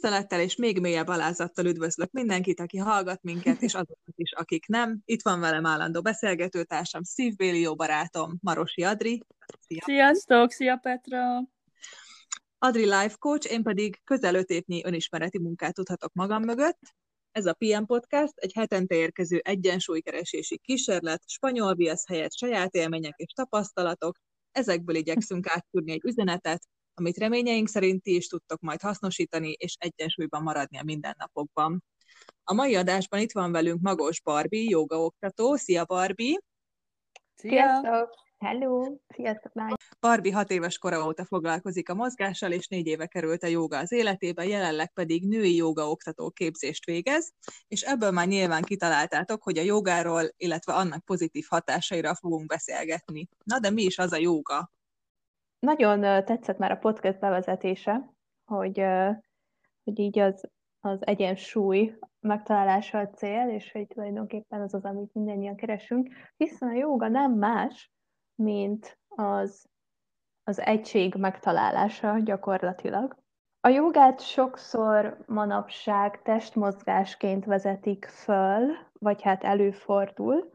Tisztelettel és még mélyebb alázattal üdvözlök mindenkit, aki hallgat minket, és azokat is, akik nem. Itt van velem állandó beszélgetőtársam, szívbéli jó barátom, Marosi Adri. Szia! Sziasztok! Szia Petra! Adri Life Coach, én pedig közel öt évnyi önismereti munkát tudhatok magam mögött. Ez a PM Podcast egy hetente érkező egyensúlykeresési kísérlet, spanyol viasz helyett saját élmények és tapasztalatok, ezekből igyekszünk áttudni egy üzenetet, amit reményeink szerint ti is tudtok majd hasznosítani, és egyensúlyban maradni a mindennapokban. A mai adásban itt van velünk Magos Barbi, jogaoktató. Szia Barbi! Szia! Sziasztok! Hello! Sziasztok, lány! Barbi hat éves kora óta foglalkozik a mozgással, és négy éve került a joga az életébe, jelenleg pedig női jogaoktató képzést végez, és ebből már nyilván kitaláltátok, hogy a jogáról, illetve annak pozitív hatásaira fogunk beszélgetni. Na de mi is az a joga? Nagyon tetszett már a podcast bevezetése, hogy, hogy így az, az egyensúly megtalálása a cél, és hogy tulajdonképpen az az, amit mindannyian keresünk, hiszen a joga nem más, mint az, az egység megtalálása gyakorlatilag. A jogát sokszor manapság testmozgásként vezetik föl, vagy hát előfordul,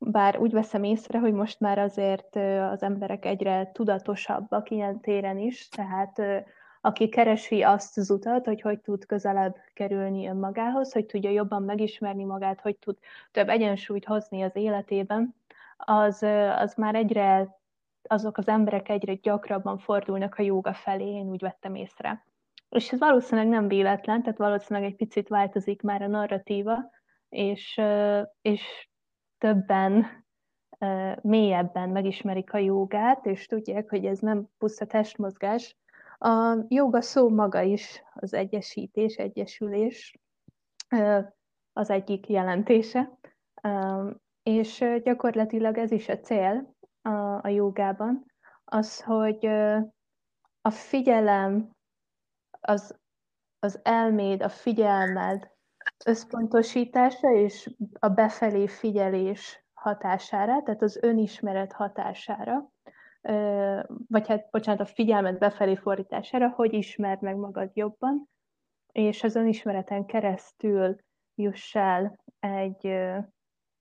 bár úgy veszem észre, hogy most már azért az emberek egyre tudatosabbak ilyen téren is, tehát aki keresi azt az utat, hogy hogy tud közelebb kerülni önmagához, hogy tudja jobban megismerni magát, hogy tud több egyensúlyt hozni az életében, az, az már egyre, azok az emberek egyre gyakrabban fordulnak a jóga felé, én úgy vettem észre. És ez valószínűleg nem véletlen, tehát valószínűleg egy picit változik már a narratíva, és, és többen mélyebben megismerik a jogát, és tudják, hogy ez nem puszta testmozgás. A joga szó maga is az egyesítés, egyesülés az egyik jelentése, és gyakorlatilag ez is a cél a, jogában, az, hogy a figyelem, az, az elméd, a figyelmed összpontosítása és a befelé figyelés hatására, tehát az önismeret hatására, vagy hát, bocsánat, a figyelmet befelé fordítására, hogy ismerd meg magad jobban, és az önismereten keresztül juss el egy,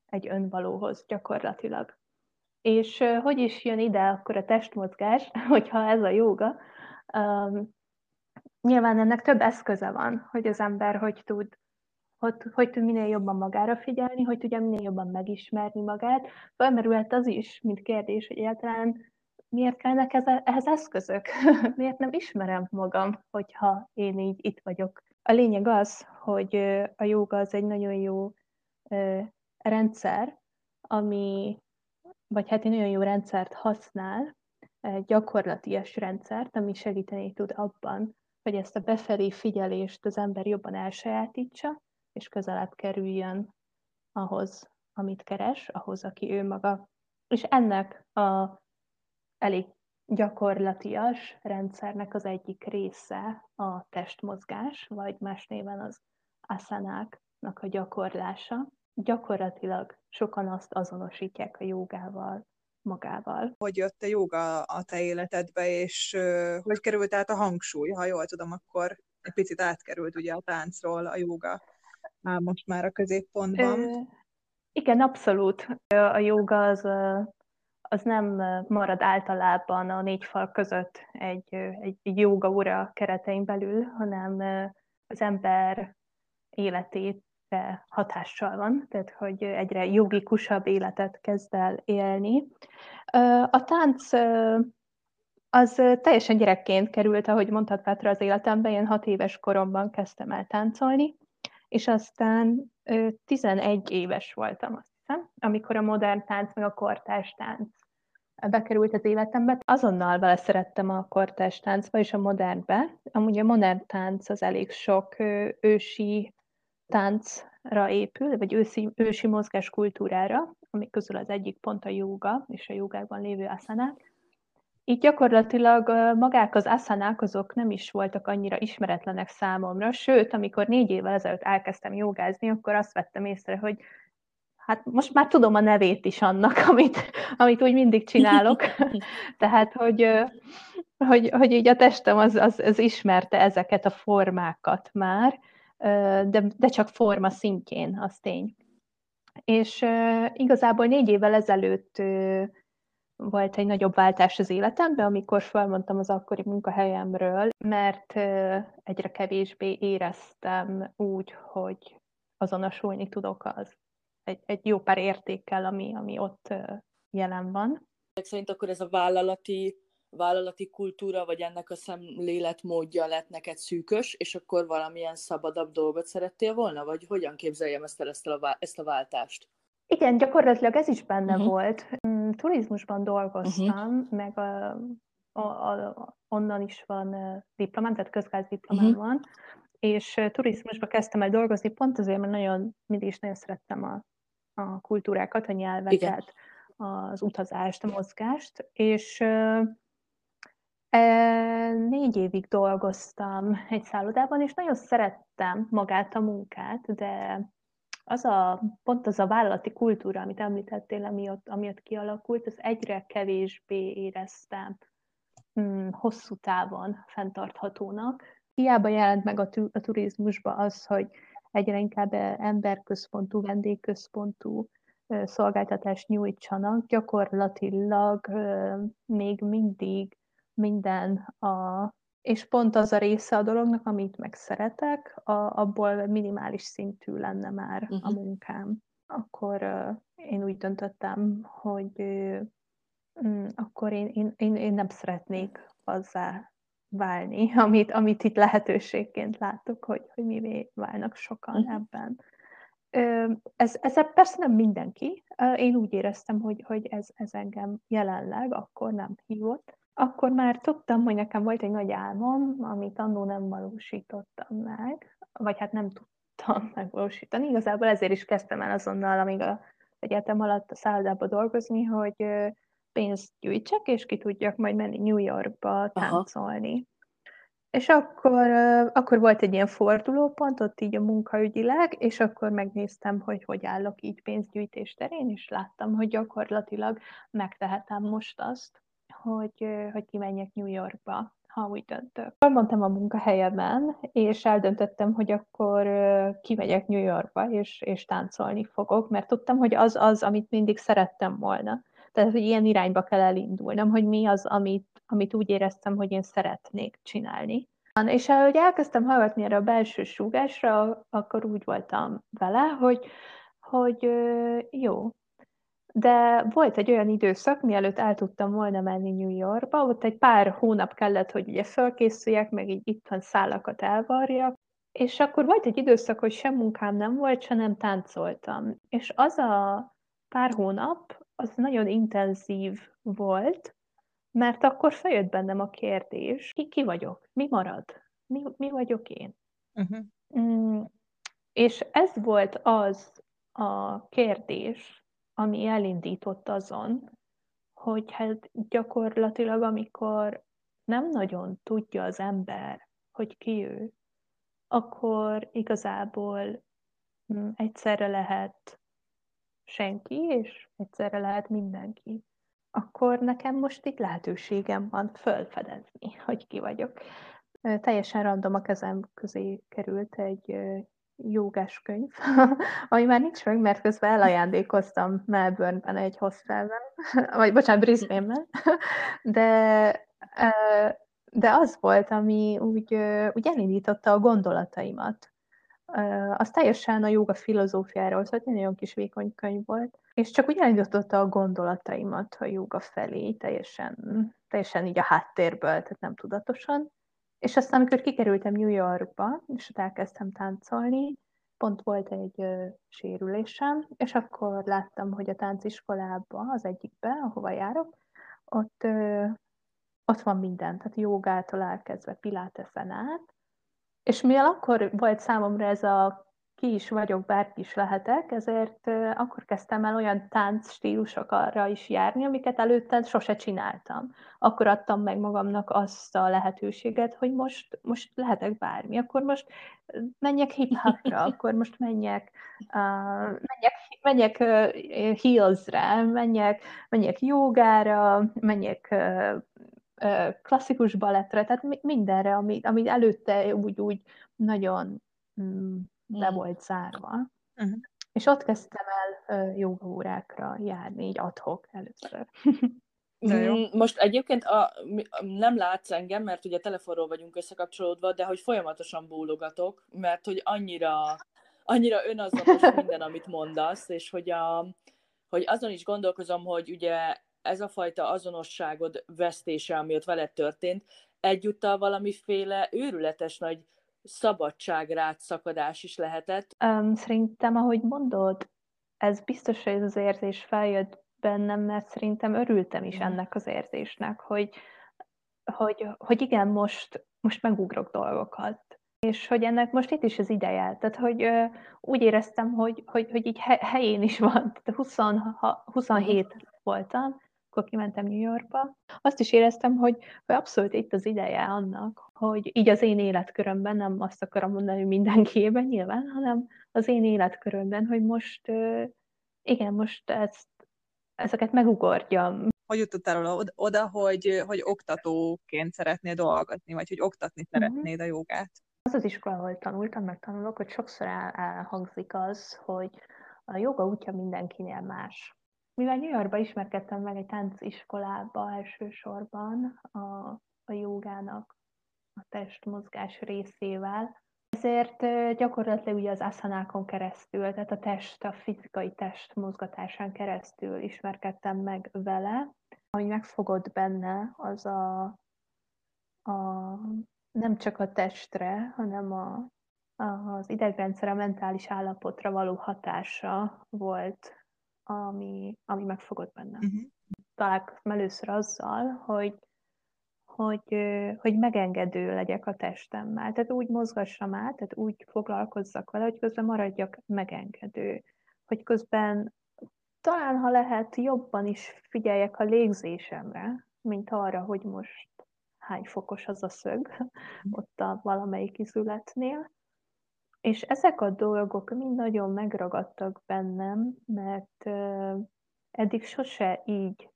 egy önvalóhoz gyakorlatilag. És hogy is jön ide akkor a testmozgás, hogyha ez a jóga? Um, nyilván ennek több eszköze van, hogy az ember hogy tud hogy, hogy tud minél jobban magára figyelni, hogy tudja minél jobban megismerni magát. Felmerülhet az is, mint kérdés, hogy egyáltalán miért kellnek ez, ehhez eszközök? miért nem ismerem magam, hogyha én így itt vagyok? A lényeg az, hogy a jóga az egy nagyon jó rendszer, ami, vagy hát egy nagyon jó rendszert használ, egy gyakorlatias rendszert, ami segíteni tud abban, hogy ezt a befelé figyelést az ember jobban elsajátítsa, és közelebb kerüljön ahhoz, amit keres, ahhoz, aki ő maga. És ennek a elég gyakorlatias rendszernek az egyik része a testmozgás, vagy más néven az asanáknak a gyakorlása. Gyakorlatilag sokan azt azonosítják a jogával magával. Hogy jött a joga a te életedbe, és hogy került át a hangsúly? Ha jól tudom, akkor egy picit átkerült ugye a táncról a joga áll most már a középpontban. Igen, abszolút. A joga az, az nem marad általában a négy fal között egy, egy, joga óra keretein belül, hanem az ember életét hatással van, tehát hogy egyre jogikusabb életet kezd el élni. A tánc az teljesen gyerekként került, ahogy mondhat Petra az életembe, én hat éves koromban kezdtem el táncolni, és aztán 11 éves voltam, azt hiszem, amikor a modern tánc, meg a kortárs tánc bekerült az életembe. Azonnal vele szerettem a kortárs táncba és a modernbe. Amúgy a modern tánc az elég sok ősi táncra épül, vagy ősi, ősi mozgás kultúrára, amik közül az egyik pont a jóga és a jogákban lévő asanák. Így gyakorlatilag magák az asszanák azok nem is voltak annyira ismeretlenek számomra, sőt, amikor négy évvel ezelőtt elkezdtem jogázni, akkor azt vettem észre, hogy hát most már tudom a nevét is annak, amit, amit úgy mindig csinálok. Tehát, hogy hogy, hogy így a testem az, az, az ismerte ezeket a formákat már, de, de csak forma szintjén, az tény. És igazából négy évvel ezelőtt volt egy nagyobb váltás az életemben, amikor felmondtam az akkori munkahelyemről, mert egyre kevésbé éreztem úgy, hogy azonosulni tudok az egy, egy jó pár értékkel, ami, ami ott jelen van. Szerint akkor ez a vállalati, vállalati kultúra, vagy ennek a szemléletmódja lett neked szűkös, és akkor valamilyen szabadabb dolgot szerettél volna, vagy hogyan képzeljem ezt el, ezt a, ezt a váltást? Igen, gyakorlatilag ez is benne uh-huh. volt. Mm, turizmusban dolgoztam, uh-huh. meg a, a, a, onnan is van diplomám, tehát közgázdiplomám uh-huh. van, és turizmusba kezdtem el dolgozni, pont azért, mert nagyon, mindig is nagyon szerettem a, a kultúrákat, a nyelveket, az utazást, a mozgást, és e, négy évig dolgoztam egy szállodában, és nagyon szerettem magát a munkát, de az a, pont az a vállalati kultúra, amit említettél, ami ott, ami ott kialakult, az egyre kevésbé éreztem hmm, hosszú távon fenntarthatónak. Hiába jelent meg a, tu- a turizmusba az, hogy egyre inkább emberközpontú, vendégközpontú szolgáltatást nyújtsanak, gyakorlatilag még mindig minden a és pont az a része a dolognak, amit meg szeretek, a, abból minimális szintű lenne már uh-huh. a mhm. munkám. Akkor uh, én úgy döntöttem, hogy uh, akkor én, én, én, én nem szeretnék azzá válni, amit, amit itt lehetőségként látok, hogy, hogy mivé válnak sokan uh-huh. ebben. Ez, ez persze nem mindenki. Én úgy éreztem, hogy, hogy ez, ez engem jelenleg akkor nem hívott, akkor már tudtam, hogy nekem volt egy nagy álmom, amit annó nem valósítottam meg, vagy hát nem tudtam megvalósítani. Igazából ezért is kezdtem el azonnal, amíg a egyetem alatt a szállodába dolgozni, hogy pénzt gyűjtsek, és ki tudjak majd menni New Yorkba táncolni. Aha. És akkor, akkor volt egy ilyen fordulópont, ott így a munkaügyileg, és akkor megnéztem, hogy hogy állok így pénzgyűjtés terén, és láttam, hogy gyakorlatilag megtehetem most azt, hogy, hogy kimenjek New Yorkba, ha úgy döntök. Mondtam a munkahelyemen, és eldöntöttem, hogy akkor kimegyek New Yorkba, és, és táncolni fogok, mert tudtam, hogy az az, amit mindig szerettem volna. Tehát, hogy ilyen irányba kell elindulnom, hogy mi az, amit, amit úgy éreztem, hogy én szeretnék csinálni. És ahogy elkezdtem hallgatni erre a belső súgásra, akkor úgy voltam vele, hogy, hogy jó, de volt egy olyan időszak, mielőtt el tudtam volna menni New Yorkba, ott egy pár hónap kellett, hogy ugye fölkészüljek, meg így itthon szálakat elvarjak, és akkor volt egy időszak, hogy sem munkám nem volt, se nem táncoltam. És az a pár hónap, az nagyon intenzív volt, mert akkor feljött bennem a kérdés, ki, ki vagyok, mi marad, mi, mi vagyok én. Uh-huh. Mm, és ez volt az a kérdés, ami elindított azon, hogy hát gyakorlatilag, amikor nem nagyon tudja az ember, hogy ki ő, akkor igazából mm, egyszerre lehet senki, és egyszerre lehet mindenki. Akkor nekem most itt lehetőségem van fölfedezni, hogy ki vagyok. Teljesen random a kezem közé került egy jogás könyv, ami már nincs meg, mert közben elajándékoztam Melbourne-ben egy hostelben, vagy bocsánat, Brisbane-ben, de, de az volt, ami úgy, úgy elindította a gondolataimat. Az teljesen a joga filozófiáról szólt, egy nagyon kis vékony könyv volt, és csak úgy elindította a gondolataimat a joga felé, teljesen, teljesen így a háttérből, tehát nem tudatosan. És aztán, amikor kikerültem New Yorkba, és ott elkezdtem táncolni, pont volt egy ö, sérülésem, és akkor láttam, hogy a tánciskolába, az egyikbe, ahova járok, ott, ö, ott van minden, tehát jogától elkezdve piláteszen át, és mivel akkor volt számomra ez a ki is vagyok, bárki is lehetek, ezért akkor kezdtem el olyan tánc stílusokra is járni, amiket előtte sose csináltam. Akkor adtam meg magamnak azt a lehetőséget, hogy most, most lehetek bármi, akkor most menjek hip-hopra, akkor most menjek, uh, menjek, menjek uh, heelsre, menjek, menjek jogára, menjek uh, klasszikus balettre, tehát mindenre, ami, ami előtte úgy, úgy nagyon mm, le mm. volt zárva. Uh-huh. És ott kezdtem el jogaórákra járni, így adhok először. De jó. Mm, most egyébként a, nem látsz engem, mert ugye telefonról vagyunk összekapcsolódva, de hogy folyamatosan bólogatok, mert hogy annyira, annyira önazonos minden, amit mondasz, és hogy, a, hogy azon is gondolkozom, hogy ugye ez a fajta azonosságod vesztése, ami ott veled történt, egyúttal valamiféle őrületes nagy szabadságrád szakadás is lehetett. Um, szerintem, ahogy mondod, ez biztos, hogy ez az érzés feljött bennem, mert szerintem örültem is ennek az érzésnek, hogy, hogy, hogy igen, most, most megugrok dolgokat. És hogy ennek most itt is az ideje. Tehát, hogy ö, úgy éreztem, hogy, hogy, hogy így helyén is van. Tehát 20, 27 voltam, akkor kimentem New Yorkba. Azt is éreztem, hogy, hogy abszolút itt az ideje annak, hogy így az én életkörömben, nem azt akarom mondani, hogy mindenkiében nyilván, hanem az én életkörömben, hogy most igen, most ezt ezeket megugorjam. Hogy jutottál oda, hogy, hogy oktatóként szeretnél dolgozni, vagy hogy oktatni mhm. szeretnéd a jogát? Az az iskola, ahol tanultam, meg tanulok, hogy sokszor el, elhangzik az, hogy a joga útja mindenkinél más. Mivel New Yorkba ismerkedtem meg egy tánciskolába elsősorban a, a jogának a testmozgás részével, ezért gyakorlatilag ugye az aszanákon keresztül, tehát a test, a fizikai test mozgatásán keresztül ismerkedtem meg vele. Ami megfogott benne, az a, a nem csak a testre, hanem a, az idegrendszer, a mentális állapotra való hatása volt, ami, ami megfogott benne. Uh-huh. Találkoztam először azzal, hogy hogy, hogy megengedő legyek a testemmel. Tehát úgy mozgassam át, tehát úgy foglalkozzak vele, hogy közben maradjak megengedő. Hogy közben talán, ha lehet, jobban is figyeljek a légzésemre, mint arra, hogy most hány fokos az a szög ott a valamelyik izületnél. És ezek a dolgok mind nagyon megragadtak bennem, mert eddig sose így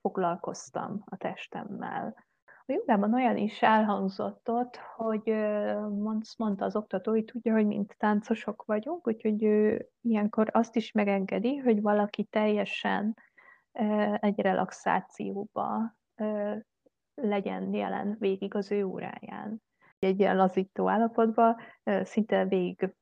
foglalkoztam a testemmel. A jogában olyan is elhangzott ott, hogy mondta az oktató, hogy tudja, hogy mint táncosok vagyunk, úgyhogy ő ilyenkor azt is megengedi, hogy valaki teljesen egy relaxációba legyen jelen végig az ő óráján. Egy ilyen lazító állapotban szinte végig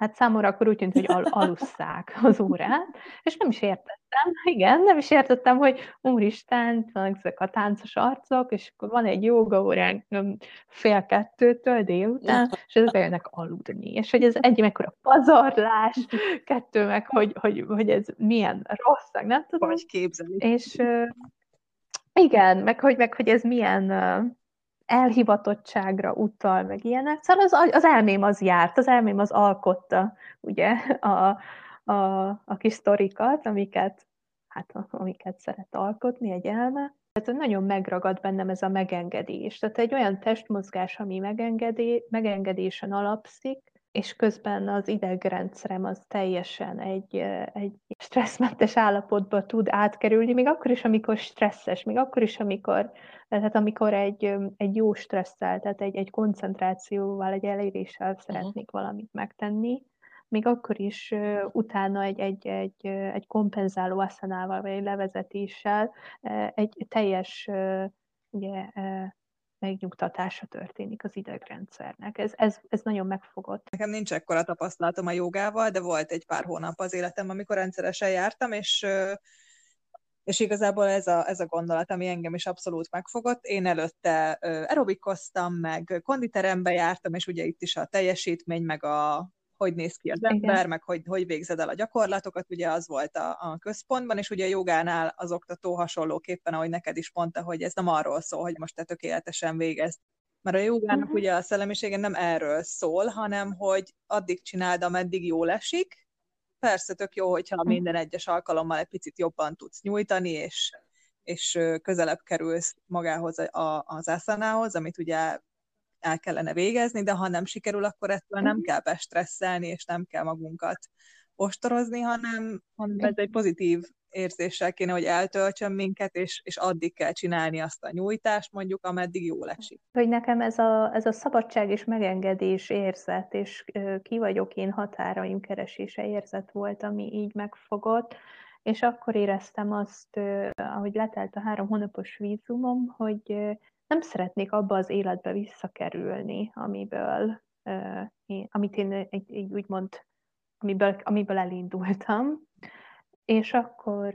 Hát számomra akkor úgy tűnt, hogy al- alusszák az órát, és nem is értettem, igen, nem is értettem, hogy úristen, vannak ezek a táncos arcok, és akkor van egy joga óránk fél kettőtől délután, és ezek bejönnek aludni, és hogy ez egy mekkora pazarlás, kettő meg, hogy, hogy, hogy ez milyen rossz, nem tudom. Vagy képzelni. És igen, meg hogy, meg hogy ez milyen elhivatottságra utal, meg ilyenek. Szóval az, az elmém az járt, az elmém az alkotta, ugye, a, a, a kis sztorikat, amiket, hát, amiket szeret alkotni egy elme. Tehát nagyon megragad bennem ez a megengedés. Tehát egy olyan testmozgás, ami megengedé, megengedésen alapszik, és közben az idegrendszerem az teljesen egy, egy stresszmentes állapotba tud átkerülni, még akkor is, amikor stresszes, még akkor is, amikor, tehát amikor egy, egy jó stresszel, tehát egy, egy koncentrációval, egy eléréssel uh-huh. szeretnék valamit megtenni, még akkor is uh, utána egy, egy, egy, egy kompenzáló asszanával, vagy egy levezetéssel egy teljes uh, ugye, megnyugtatása történik az idegrendszernek. Ez, ez, ez nagyon megfogott. Nekem nincs ekkora tapasztalatom a jogával, de volt egy pár hónap az életem, amikor rendszeresen jártam, és és igazából ez a, ez a gondolat, ami engem is abszolút megfogott. Én előtte aerobikoztam, meg konditerembe jártam, és ugye itt is a teljesítmény, meg a, hogy néz ki az ember, Igen. meg hogy, hogy végzed el a gyakorlatokat, ugye az volt a, a központban, és ugye a jogánál az oktató hasonlóképpen, ahogy neked is mondta, hogy ez nem arról szól, hogy most te tökéletesen végez. Mert a jogának uh-huh. ugye a szellemisége nem erről szól, hanem hogy addig csináld, ameddig jól esik. Persze tök jó, hogyha uh-huh. minden egyes alkalommal egy picit jobban tudsz nyújtani, és, és közelebb kerülsz magához a, az ászánához, amit ugye el kellene végezni, de ha nem sikerül, akkor ettől nem mhm. kell bestresszelni, és nem kell magunkat ostorozni, hanem, hanem ez egy pozitív érzéssel kéne, hogy eltöltsön minket, és, és addig kell csinálni azt a nyújtást, mondjuk, ameddig jól esik. Hogy nekem ez a, ez a szabadság és megengedés érzet, és ki vagyok én határaim keresése érzet volt, ami így megfogott, és akkor éreztem azt, ahogy letelt a három hónapos vízumom, hogy nem szeretnék abba az életbe visszakerülni, amiből, amit én így, úgymond, amiből, amiből elindultam. És akkor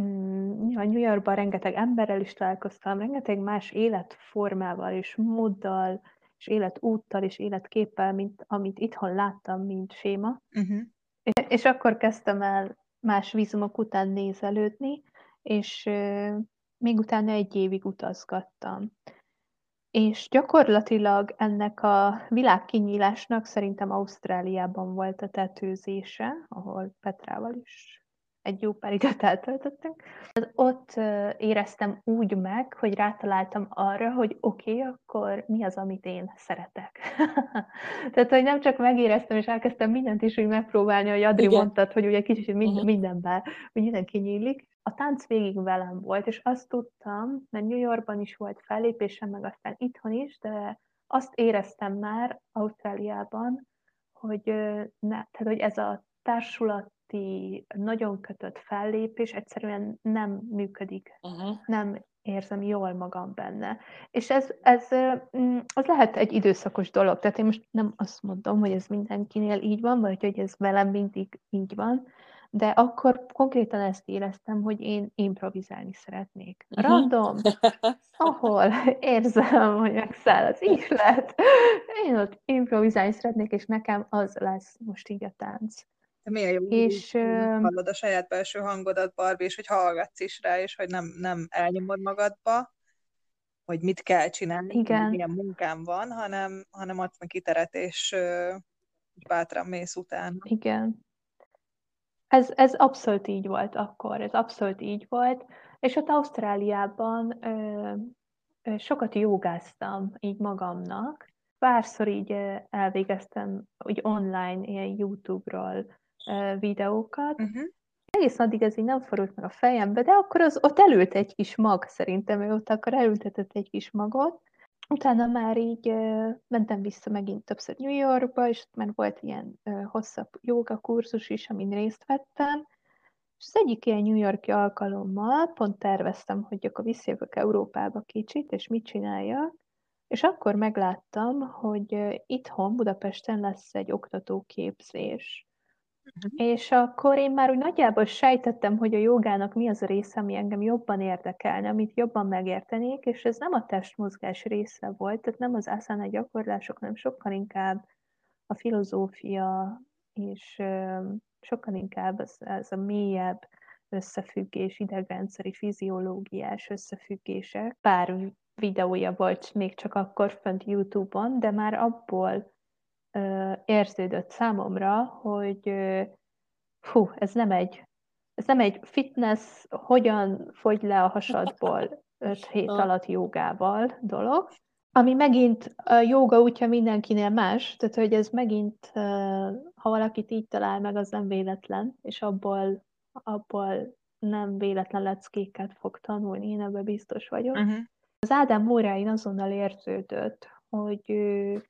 mm, a New Yorkban rengeteg emberrel is találkoztam, rengeteg más életformával és móddal, és életúttal és életképpel, mint amit itthon láttam, mint séma. Uh-huh. És akkor kezdtem el más vízumok után nézelődni, és még utána egy évig utazgattam. És gyakorlatilag ennek a világkinyílásnak szerintem Ausztráliában volt a tetőzése, ahol Petrával is egy jó pár időt eltöltöttünk. Ott éreztem úgy meg, hogy rátaláltam arra, hogy oké, okay, akkor mi az, amit én szeretek. Tehát, hogy nem csak megéreztem, és elkezdtem mindent is úgy megpróbálni, hogy Adri Igen. mondtad, hogy ugye kicsit minden, uh-huh. mindenben, hogy minden kinyílik. A tánc végig velem volt, és azt tudtam, mert New Yorkban is volt fellépésem, meg aztán itthon is, de azt éreztem már Ausztráliában, hogy, ne, tehát, hogy ez a társulat közötti nagyon kötött fellépés egyszerűen nem működik, uh-huh. nem érzem jól magam benne. És ez, ez mm, az lehet egy időszakos dolog, tehát én most nem azt mondom, hogy ez mindenkinél így van, vagy hogy ez velem mindig így van, de akkor konkrétan ezt éreztem, hogy én improvizálni szeretnék. Uh-huh. Random, ahol érzem, hogy megszáll az ihlet, én ott improvizálni szeretnék, és nekem az lesz most így a tánc. De milyen jó, és, hogy hallod a saját belső hangodat, Barbie, és hogy hallgatsz is rá, és hogy nem, nem elnyomod magadba, hogy mit kell csinálni, Igen. milyen munkám van, hanem, hanem adsz neki teret, és bátran mész utána. Igen. Ez, ez abszolút így volt akkor, ez abszolút így volt, és ott Ausztráliában ö, ö, sokat jogáztam így magamnak, párszor így elvégeztem úgy online ilyen YouTube-ról videókat. Uh-huh. Egész addig ez így nem forult meg a fejembe, de akkor az ott elült egy kis mag, szerintem ő ott akkor elültetett egy kis magot. Utána már így mentem vissza megint többször New Yorkba, és ott már volt ilyen hosszabb joga kurzus is, amin részt vettem. És az egyik ilyen New Yorki alkalommal pont terveztem, hogy akkor visszajövök Európába kicsit, és mit csináljak. És akkor megláttam, hogy itthon Budapesten lesz egy oktatóképzés. Uh-huh. És akkor én már úgy nagyjából sejtettem, hogy a jogának mi az a része, ami engem jobban érdekelne, amit jobban megértenék, és ez nem a testmozgás része volt, tehát nem az asana gyakorlások, hanem sokkal inkább a filozófia, és sokkal inkább ez, ez a mélyebb összefüggés, idegrendszeri, fiziológiás összefüggések. Pár videója volt még csak akkor fönt YouTube-on, de már abból érződött számomra, hogy fú, ez nem egy, ez nem egy fitness, hogyan fogy le a hasadból öt hét alatt jogával dolog, ami megint a joga útja mindenkinél más, tehát hogy ez megint, ha valakit így talál meg, az nem véletlen, és abból, abból nem véletlen leckéket fog tanulni, én ebben biztos vagyok. Uh-huh. Az Ádám Móráin azonnal érződött, hogy ő,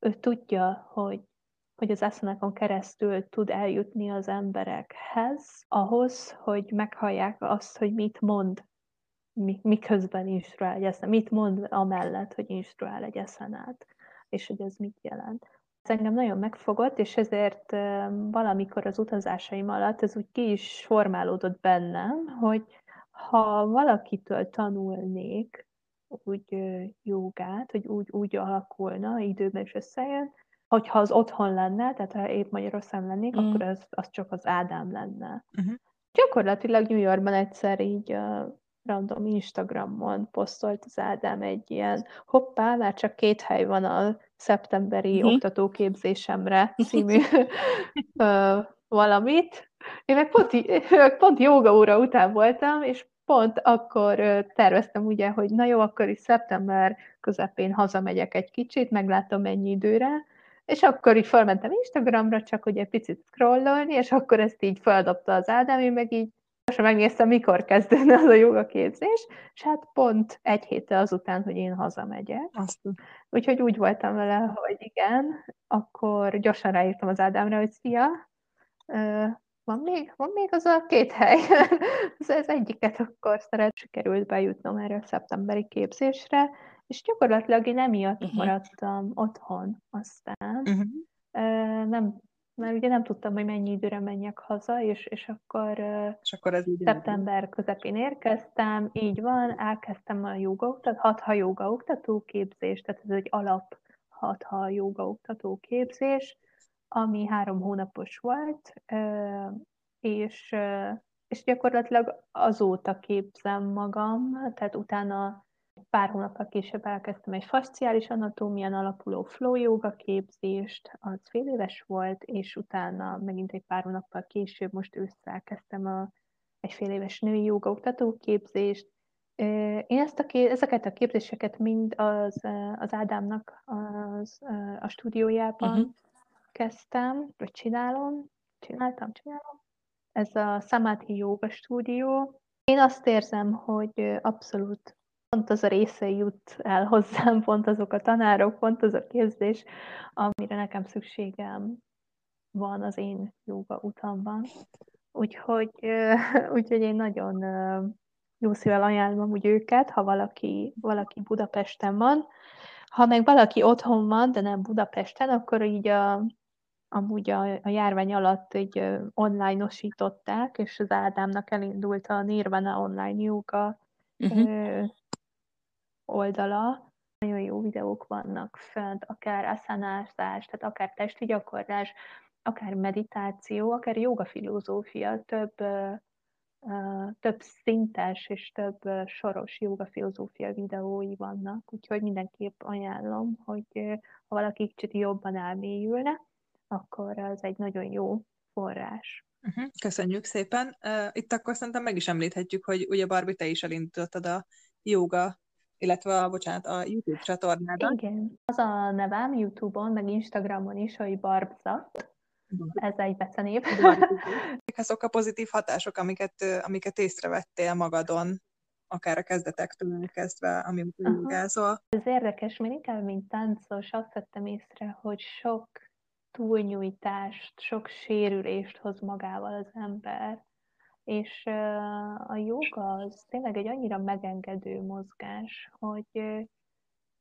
ő tudja, hogy, hogy az eszenákon keresztül tud eljutni az emberekhez, ahhoz, hogy meghallják azt, hogy mit mond, miközben instruál egy eszem, mit mond amellett, hogy instruál egy eszenát, és hogy ez mit jelent. Ez engem nagyon megfogott, és ezért valamikor az utazásaim alatt ez úgy ki is formálódott bennem, hogy ha valakitől tanulnék, úgy jogát, hogy úgy, úgy alakulna, időben is összejön, hogyha az otthon lenne, tehát ha épp Magyarországon lennék, mm. akkor az, az csak az Ádám lenne. Uh-huh. Gyakorlatilag New Yorkban egyszer így uh, random Instagramon posztolt az Ádám egy ilyen hoppá, már csak két hely van a szeptemberi uh-huh. oktatóképzésemre című uh, valamit. Én meg pont, pont joga óra után voltam, és pont akkor terveztem ugye, hogy na jó, akkor is szeptember közepén hazamegyek egy kicsit, meglátom mennyi időre, És akkor így felmentem Instagramra, csak egy picit scrollolni, és akkor ezt így feldobta az Ádám, én meg így most megnéztem, mikor kezdődne az a joga képzés, és hát pont egy héttel azután, hogy én hazamegyek. Azt. Úgyhogy úgy voltam vele, hogy igen, akkor gyorsan ráírtam az Ádámra, hogy szia, van még, van még az a két hely. ez, ez egyiket akkor szeret, sikerült bejutnom erre a szeptemberi képzésre, és gyakorlatilag én emiatt uh-huh. maradtam otthon aztán. Uh-huh. Nem, mert ugye nem tudtam, hogy mennyi időre menjek haza, és, és akkor, és akkor ez így szeptember közepén érkeztem, így van, elkezdtem a jogaoktat, hatha joga oktató képzést, tehát ez egy alap hatha joga oktató képzés, ami három hónapos volt, és, és gyakorlatilag azóta képzem magam, tehát utána pár hónappal később elkezdtem egy fasciális anatómián alapuló flow yoga képzést, az fél éves volt, és utána megint egy pár hónappal később, most ősszel kezdtem a, egy fél éves női joga oktató képzést. Én ezt a, ezeket a képzéseket mind az, az Ádámnak az, a stúdiójában uh-huh. Kezdtem, vagy csinálom, csináltam, csinálom. Ez a Samadhi Yoga stúdió. Én azt érzem, hogy abszolút pont az a része jut el hozzám, pont azok a tanárok, pont az a képzés, amire nekem szükségem van az én joga utamban. Úgyhogy, úgyhogy én nagyon jó szívvel ajánlom úgy őket, ha valaki, valaki Budapesten van. Ha meg valaki otthon van, de nem Budapesten, akkor így a, amúgy a, a járvány alatt így online-osították, és az Ádámnak elindult a Nirvana online yoga uh-huh oldala, nagyon jó videók vannak fent, akár aszanázás, tehát akár testi gyakorlás, akár meditáció, akár joga filozófia, több, több szintes és több soros joga filozófia videói vannak, úgyhogy mindenképp ajánlom, hogy ha valaki kicsit jobban elmélyülne, akkor az egy nagyon jó forrás. Uh-huh. Köszönjük szépen. Itt akkor szerintem meg is említhetjük, hogy ugye Barbie, te is elintottad a joga illetve a, bocsánat, a YouTube csatornádon. Igen. Az a nevem YouTube-on, meg Instagramon is, hogy Barbzat. Ez egy becenév. Azok a pozitív hatások, amiket, amiket észrevettél magadon, akár a kezdetektől kezdve, ami jogázol. Ez érdekes, mert inkább, mint táncos, azt vettem észre, hogy sok túlnyújtást, sok sérülést hoz magával az ember és a joga az tényleg egy annyira megengedő mozgás, hogy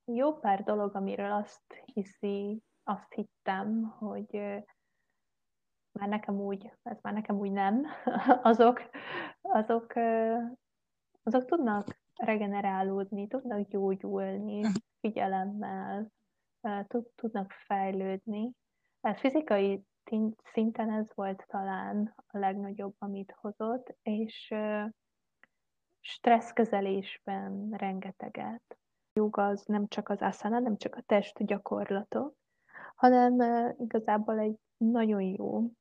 jó pár dolog, amiről azt hiszi, azt hittem, hogy már nekem úgy, ez már nekem úgy nem, azok, azok, azok tudnak regenerálódni, tudnak gyógyulni figyelemmel, tudnak fejlődni. Fizikai szinten ez volt talán a legnagyobb, amit hozott, és stresszkezelésben rengeteget. Joga az nem csak az asana, nem csak a test gyakorlatok, hanem igazából egy nagyon jó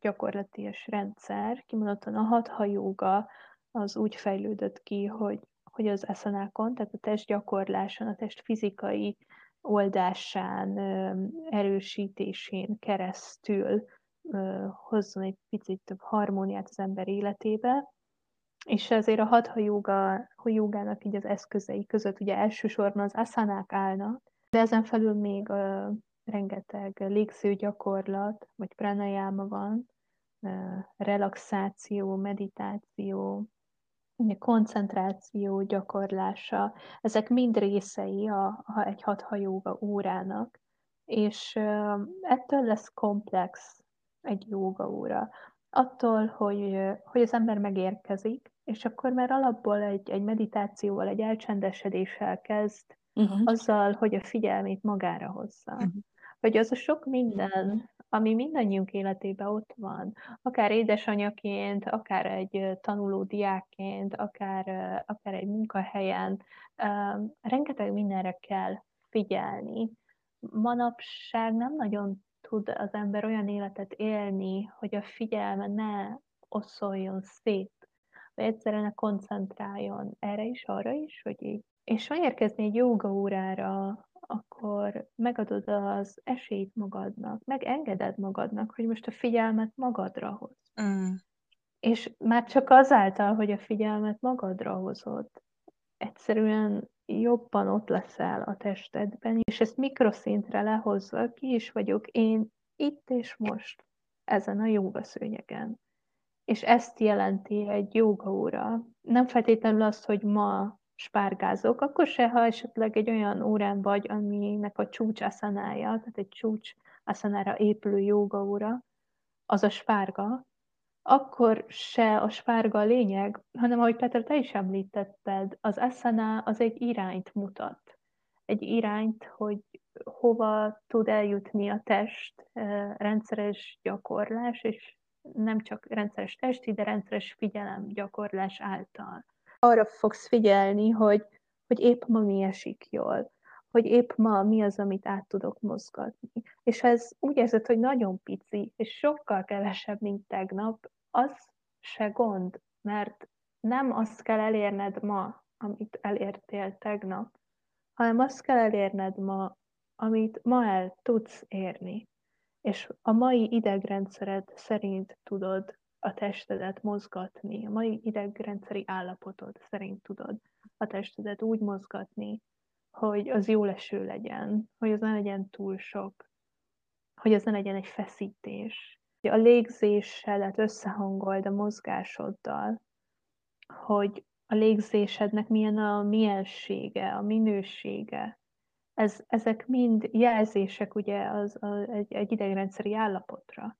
gyakorlatias rendszer, kimondottan a hatha joga az úgy fejlődött ki, hogy, hogy az eszanákon, tehát a test gyakorláson, a test fizikai oldásán, erősítésén keresztül hozzon egy picit több harmóniát az ember életébe, és ezért a hatha joga, jogának így az eszközei között ugye elsősorban az aszanák állnak, de ezen felül még uh, rengeteg légző gyakorlat, vagy pranayama van, uh, relaxáció, meditáció, koncentráció gyakorlása, ezek mind részei a, a egy hathajóga órának, és ettől lesz komplex egy jóga óra. Attól, hogy, hogy az ember megérkezik, és akkor már alapból egy, egy meditációval, egy elcsendesedéssel kezd, uh-huh. azzal, hogy a figyelmét magára hozza. Uh-huh. Hogy az a sok minden, ami mindannyiunk életében ott van, akár édesanyaként, akár egy tanuló diákként, akár, akár egy munkahelyen, rengeteg mindenre kell figyelni. Manapság nem nagyon tud az ember olyan életet élni, hogy a figyelme ne oszoljon szét, vagy egyszerűen koncentráljon erre is, arra is, hogy így. És megérkezni egy joga órára, akkor megadod az esélyt magadnak, megengeded magadnak, hogy most a figyelmet magadra hoz. Mm. És már csak azáltal, hogy a figyelmet magadra hozod, egyszerűen jobban ott leszel a testedben, és ezt mikroszintre lehozva ki is vagyok én itt és most ezen a jóga szőnyegen. És ezt jelenti egy jóga óra. Nem feltétlenül az, hogy ma spárgázok, akkor se, ha esetleg egy olyan órán vagy, aminek a csúcs aszanája, tehát egy csúcs aszanára épülő jóga óra, az a spárga, akkor se a spárga a lényeg, hanem ahogy Peter, te is említetted, az eszana az egy irányt mutat. Egy irányt, hogy hova tud eljutni a test eh, rendszeres gyakorlás, és nem csak rendszeres testi, de rendszeres figyelem gyakorlás által. Arra fogsz figyelni, hogy, hogy épp ma mi esik jól, hogy épp ma mi az, amit át tudok mozgatni. És ez úgy érzed, hogy nagyon pici, és sokkal kevesebb, mint tegnap, az se gond, mert nem azt kell elérned ma, amit elértél tegnap, hanem azt kell elérned ma, amit ma el tudsz érni. És a mai idegrendszered szerint tudod a testedet mozgatni, a mai idegrendszeri állapotod szerint tudod a testedet úgy mozgatni, hogy az jó leső legyen, hogy az ne legyen túl sok, hogy az ne legyen egy feszítés, a légzésedet összehangold a mozgásoddal, hogy a légzésednek milyen a miensége, a minősége. Ez, ezek mind jelzések ugye az, a, egy, egy idegrendszeri állapotra.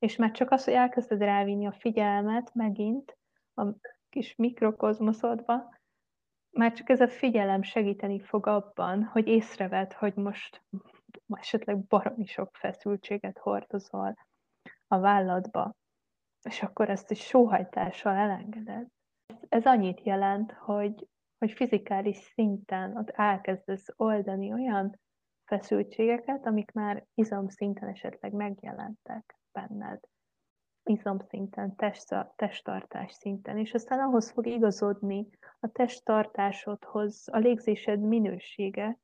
És már csak az, hogy elkezded rávinni a figyelmet megint a kis mikrokozmoszodba, már csak ez a figyelem segíteni fog abban, hogy észreved, hogy most esetleg baromi sok feszültséget hordozol, a válladba, és akkor ezt is sóhajtással elengeded. Ez annyit jelent, hogy, hogy fizikális szinten ott elkezdesz oldani olyan feszültségeket, amik már izomszinten esetleg megjelentek benned. Izomszinten, test, testtartás szinten, és aztán ahhoz fog igazodni a testtartásodhoz a légzésed minősége,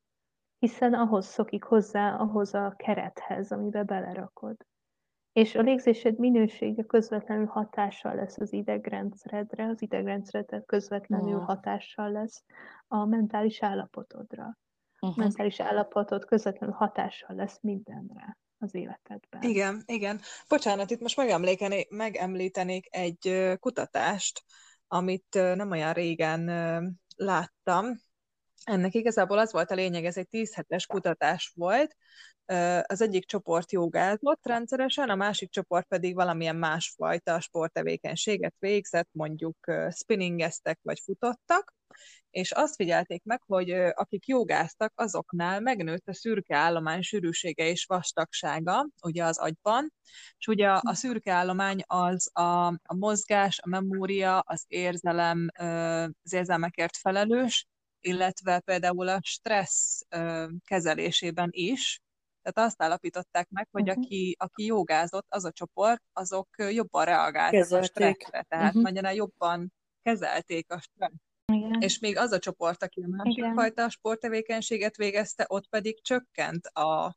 hiszen ahhoz szokik hozzá, ahhoz a kerethez, amibe belerakod és a légzésed minősége közvetlenül hatással lesz az idegrendszeredre, az idegrendszeredre közvetlenül hatással lesz a mentális állapotodra. Uh-huh. A mentális állapotod közvetlenül hatással lesz mindenre az életedben. Igen, igen. Bocsánat, itt most megemlítenék egy kutatást, amit nem olyan régen láttam. Ennek igazából az volt a lényeg, ez egy 10 hetes kutatás volt, az egyik csoport jogázott rendszeresen, a másik csoport pedig valamilyen másfajta sporttevékenységet végzett, mondjuk spinningeztek vagy futottak, és azt figyelték meg, hogy akik jogáztak, azoknál megnőtt a szürke állomány sűrűsége és vastagsága, ugye az agyban, és ugye a szürke állomány az a, a mozgás, a memória, az érzelem, az érzelmekért felelős, illetve például a stressz kezelésében is, tehát azt állapították meg, hogy uh-huh. aki, aki jogázott, az a csoport, azok jobban reagáltak kezelték. a stresszre, tehát uh-huh. magyarán jobban kezelték a stressz. Igen. És még az a csoport, aki a másik Igen. fajta sporttevékenységet végezte, ott pedig csökkent a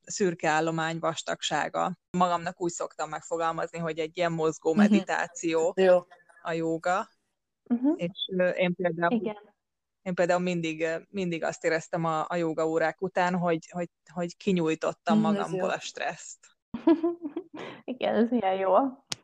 szürke állomány vastagsága. Magamnak úgy szoktam megfogalmazni, hogy egy ilyen mozgó mhm. meditáció uh-huh. a jóga. Uh-huh. És én például Igen én például mindig, mindig azt éreztem a, a joga órák után, hogy, hogy, hogy kinyújtottam mm, magamból a stresszt. Igen, ez milyen jó.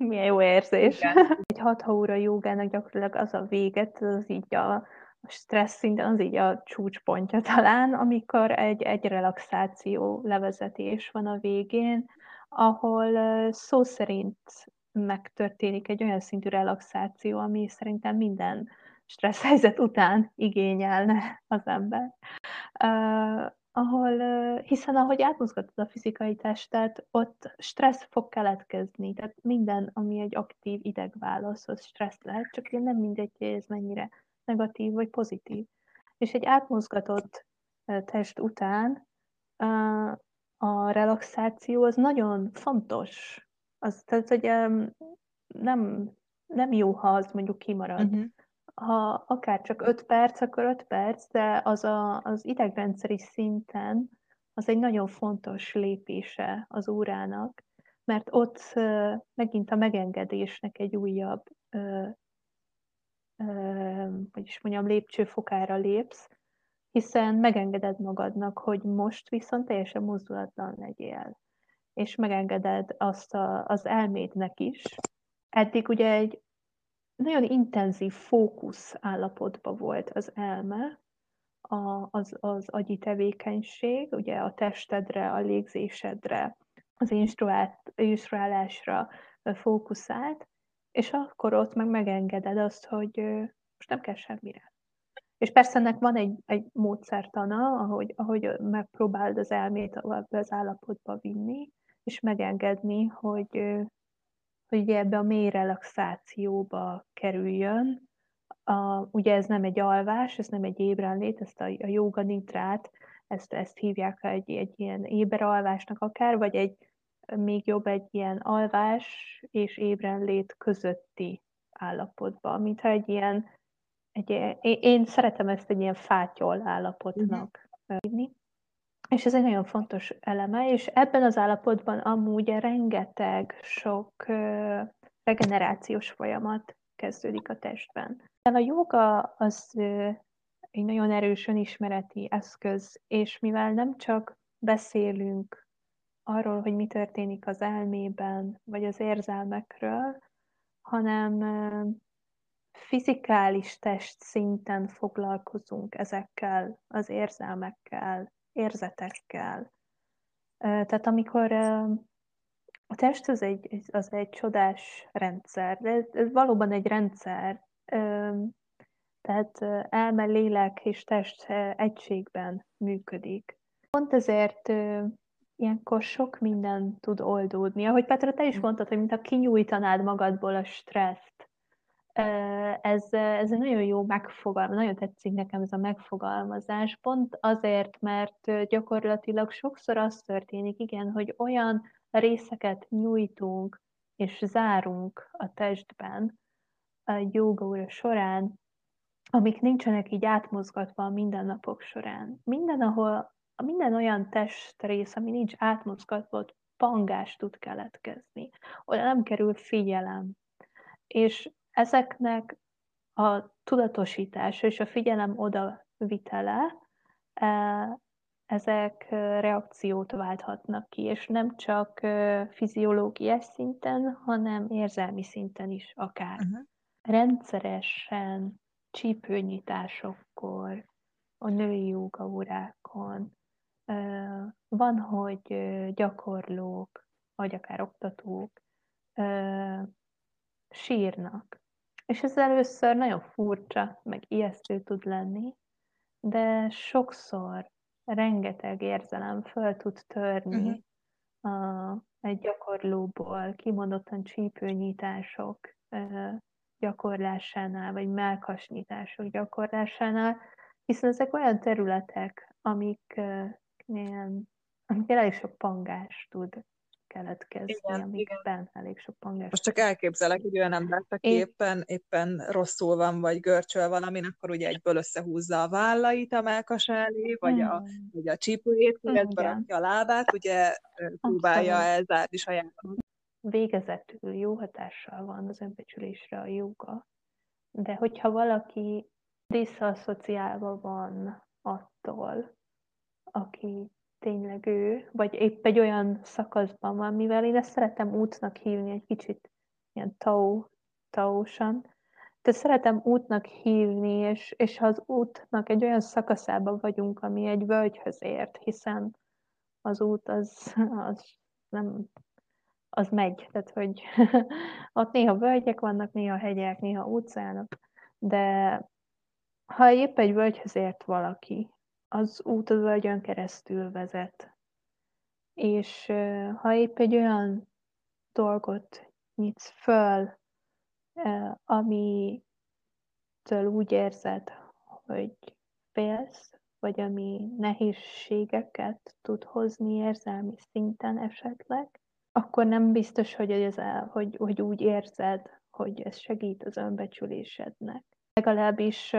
Milyen jó érzés. Igen. Egy hat óra jogának gyakorlatilag az a véget, az így a, a stressz szinten, az így a csúcspontja talán, amikor egy, egy relaxáció levezetés van a végén, ahol szó szerint megtörténik egy olyan szintű relaxáció, ami szerintem minden stressz helyzet után igényelne az ember. Ahol, hiszen ahogy átmozgatod a fizikai testet, ott stressz fog keletkezni, tehát minden, ami egy aktív idegválasz, az stressz lehet, csak nem mindegy, hogy ez mennyire negatív vagy pozitív. És egy átmozgatott test után a relaxáció az nagyon fontos. Az, tehát, hogy nem, nem jó, ha az mondjuk kimarad. Uh-huh ha akár csak 5 perc, akkor 5 perc, de az a, az idegrendszeri szinten az egy nagyon fontos lépése az órának, mert ott megint a megengedésnek egy újabb, hogy is mondjam, lépcsőfokára lépsz, hiszen megengeded magadnak, hogy most viszont teljesen mozdulatlan legyél, és megengeded azt a, az elmédnek is. Eddig ugye egy nagyon intenzív fókusz állapotban volt az elme, a, az, az agyi tevékenység, ugye a testedre, a légzésedre, az instruálásra fókuszált, és akkor ott meg megengeded azt, hogy most nem kell semmire. És persze ennek van egy, egy módszertana, ahogy, ahogy megpróbáld az elmét az állapotba vinni, és megengedni, hogy, hogy ebbe a mély relaxációba kerüljön. A, ugye ez nem egy alvás, ez nem egy ébrenlét, ezt a, a joga nitrát, ezt, ezt hívják egy, egy ilyen éberalvásnak akár, vagy egy még jobb egy ilyen alvás és ébrenlét közötti állapotba, mintha egy ilyen, egy, én szeretem ezt egy ilyen fátyol állapotnak hívni. Uh-huh. És ez egy nagyon fontos eleme, és ebben az állapotban amúgy rengeteg sok regenerációs folyamat kezdődik a testben. A joga az egy nagyon erős önismereti eszköz, és mivel nem csak beszélünk arról, hogy mi történik az elmében, vagy az érzelmekről, hanem fizikális test szinten foglalkozunk ezekkel az érzelmekkel, érzetekkel. Tehát amikor a test az egy, az egy csodás rendszer, de ez, ez valóban egy rendszer, tehát elme, lélek és test egységben működik. Pont ezért ilyenkor sok minden tud oldódni. Ahogy Petra, te is hm. mondtad, hogy mintha kinyújtanád magadból a stresszt. Ez, ez egy nagyon jó megfogalmazás, nagyon tetszik nekem ez a megfogalmazás, pont azért, mert gyakorlatilag sokszor az történik, igen, hogy olyan részeket nyújtunk és zárunk a testben a joga során, amik nincsenek így átmozgatva a mindennapok során. Minden, ahol minden olyan testrész, ami nincs átmozgatva, ott tud keletkezni. Oda nem kerül figyelem. És ezeknek a tudatosítása és a figyelem oda vitele, e, ezek reakciót válthatnak ki, és nem csak fiziológiás szinten, hanem érzelmi szinten is akár. Uh-huh. Rendszeresen csípőnyitásokkor, a női jogaórákon, van, hogy gyakorlók, vagy akár oktatók sírnak. És ez először nagyon furcsa, meg ijesztő tud lenni, de sokszor rengeteg érzelem föl tud törni uh-huh. a, egy gyakorlóból, kimondottan csípőnyitások gyakorlásánál, vagy melkasnyitások gyakorlásánál, hiszen ezek olyan területek, amik ilyen, amikor elég sok pangás tud keletkezni, igen, amikben igen. elég sok pangás. Most csak elképzelek hogy olyan embert, aki Én... éppen, éppen rosszul van, vagy görcsöl valamin, akkor ugye egyből összehúzza a vállait a melkas elé, vagy hmm. a, vagy a csípőjét, rakja a lábát, ugye próbálja elzárni saját. Végezetül jó hatással van az önbecsülésre a joga, de hogyha valaki diszaszociálva van attól, aki tényleg ő, vagy épp egy olyan szakaszban van, mivel én ezt szeretem útnak hívni egy kicsit ilyen tau, tausan. De szeretem útnak hívni, és, és az útnak egy olyan szakaszában vagyunk, ami egy völgyhöz ért, hiszen az út az, az nem az megy, tehát hogy ott néha völgyek vannak, néha hegyek, néha utcának, de ha épp egy völgyhöz ért valaki, az út az völgyön keresztül vezet. És ha épp egy olyan dolgot nyitsz föl, amitől úgy érzed, hogy félsz, vagy ami nehézségeket tud hozni érzelmi szinten esetleg, akkor nem biztos, hogy, ez el, hogy, hogy úgy érzed, hogy ez segít az önbecsülésednek. Legalábbis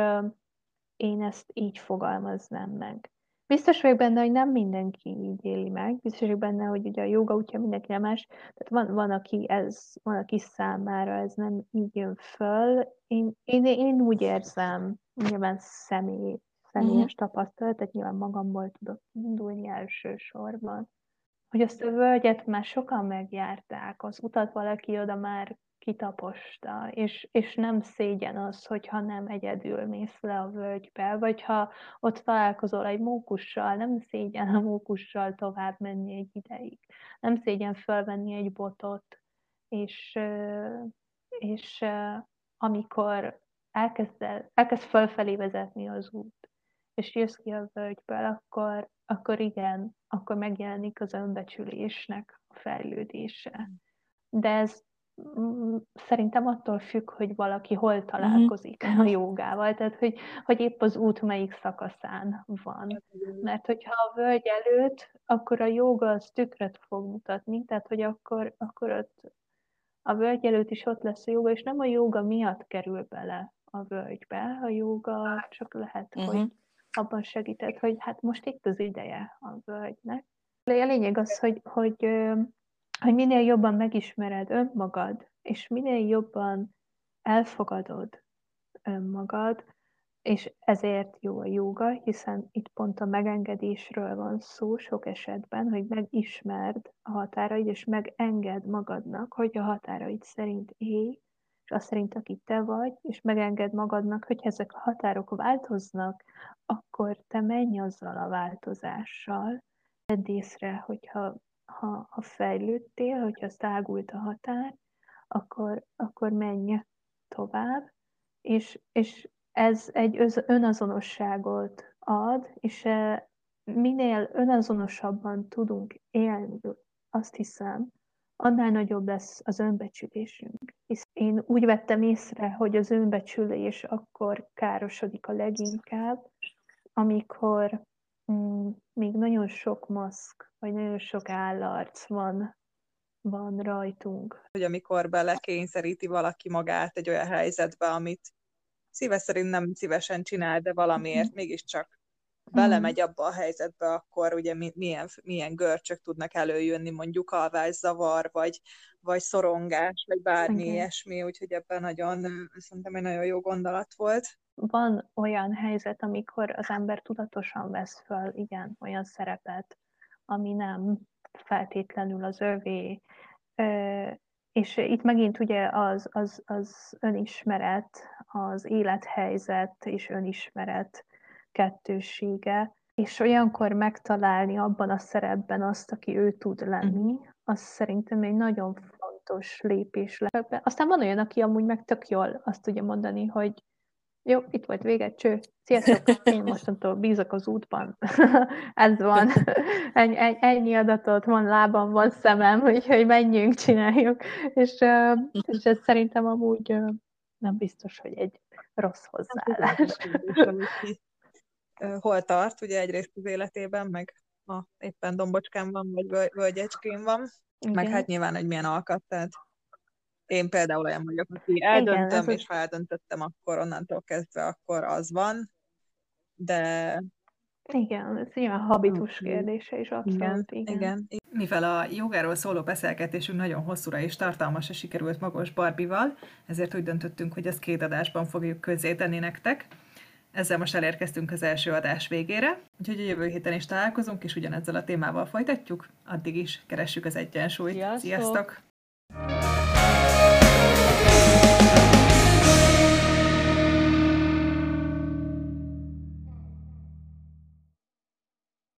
én ezt így fogalmaznám meg. Biztos vagyok benne, hogy nem mindenki így éli meg. Biztos vagyok benne, hogy ugye a joga útja mindenki más. Tehát van, van, aki ez, van, aki számára ez nem így jön föl. Én, én, én úgy érzem, nyilván személy, személyes uh-huh. tapasztalat, tehát nyilván magamból tudok indulni elsősorban, hogy azt a völgyet már sokan megjárták, az utat valaki oda már kitaposta, és, és nem szégyen az, hogyha nem egyedül mész le a völgybe, vagy ha ott találkozol egy mókussal, nem szégyen a mókussal tovább menni egy ideig. Nem szégyen felvenni egy botot, és, és amikor elkezd, elkezd fölfelé vezetni az út, és jössz ki a völgyből, akkor, akkor igen, akkor megjelenik az önbecsülésnek a fejlődése. De ez mm, szerintem attól függ, hogy valaki hol mhm. találkozik mm-hmm. a jogával, tehát hogy, hogy épp az út melyik szakaszán van. Mert hogyha a völgy előtt, akkor a joga az tükröt fog mutatni, tehát hogy akkor, akkor ott a völgy előtt is ott lesz a joga, és nem a joga miatt kerül bele a völgybe, a joga csak lehet, uh-huh. hogy abban segített, hogy hát most itt az ideje a völgynek. A lényeg az, hogy, hogy, hogy minél jobban megismered önmagad, és minél jobban elfogadod önmagad, és ezért jó a jóga, hiszen itt pont a megengedésről van szó sok esetben, hogy megismerd a határaid, és megenged magadnak, hogy a határaid szerint élj, és azt szerint, aki te vagy, és megenged magadnak, hogy ezek a határok változnak, akkor te menj azzal a változással, tedd észre, hogyha ha, ha fejlődtél, hogyha tágult a határ, akkor, akkor menj tovább, és, és ez egy önazonosságot ad, és e, minél önazonosabban tudunk élni, azt hiszem, annál nagyobb lesz az önbecsülésünk. Hisz én úgy vettem észre, hogy az önbecsülés akkor károsodik a leginkább, amikor mm, még nagyon sok maszk, vagy nagyon sok állarc van, van rajtunk. Hogy amikor belekényszeríti valaki magát egy olyan helyzetbe, amit szíve szerint nem szívesen csinál, de valamiért mm. mégiscsak belemegy abba a helyzetbe, akkor ugye milyen, milyen görcsök tudnak előjönni, mondjuk alvászavar, vagy, vagy szorongás, vagy bármi okay. ilyesmi, úgyhogy ebben nagyon, szerintem egy nagyon jó gondolat volt. Van olyan helyzet, amikor az ember tudatosan vesz föl, igen, olyan szerepet, ami nem feltétlenül az övé, és itt megint ugye az, az, az önismeret, az élethelyzet és önismeret kettősége, és olyankor megtalálni abban a szerepben azt, aki ő tud lenni, az szerintem egy nagyon fontos lépés lehet. Aztán van olyan, aki amúgy meg tök jól azt tudja mondani, hogy jó, itt volt vége, cső, sziasztok, én mostantól bízok az útban. Ez van. Ennyi, ennyi adatot van lábam, van szemem, úgyhogy menjünk, csináljuk. És, és ez szerintem amúgy nem biztos, hogy egy rossz hozzáállás hol tart, ugye egyrészt az életében, meg ha éppen dombocskán van, vagy völgyecskén van, Igen. meg hát nyilván, hogy milyen alkat, tehát én például olyan vagyok, aki eldöntöm, Igen, és ha eldöntöttem, akkor onnantól kezdve akkor az van, de... Igen, ez nyilván habitus kérdése is abszolút, igen. igen. igen. Mivel a jogáról szóló beszélgetésünk nagyon hosszúra és tartalmasra sikerült magos Barbival, ezért úgy döntöttünk, hogy ezt két adásban fogjuk közzétenni nektek. Ezzel most elérkeztünk az első adás végére, úgyhogy a jövő héten is találkozunk, és ugyanezzel a témával folytatjuk. Addig is keressük az egyensúlyt. Sziasztok! Sziasztok!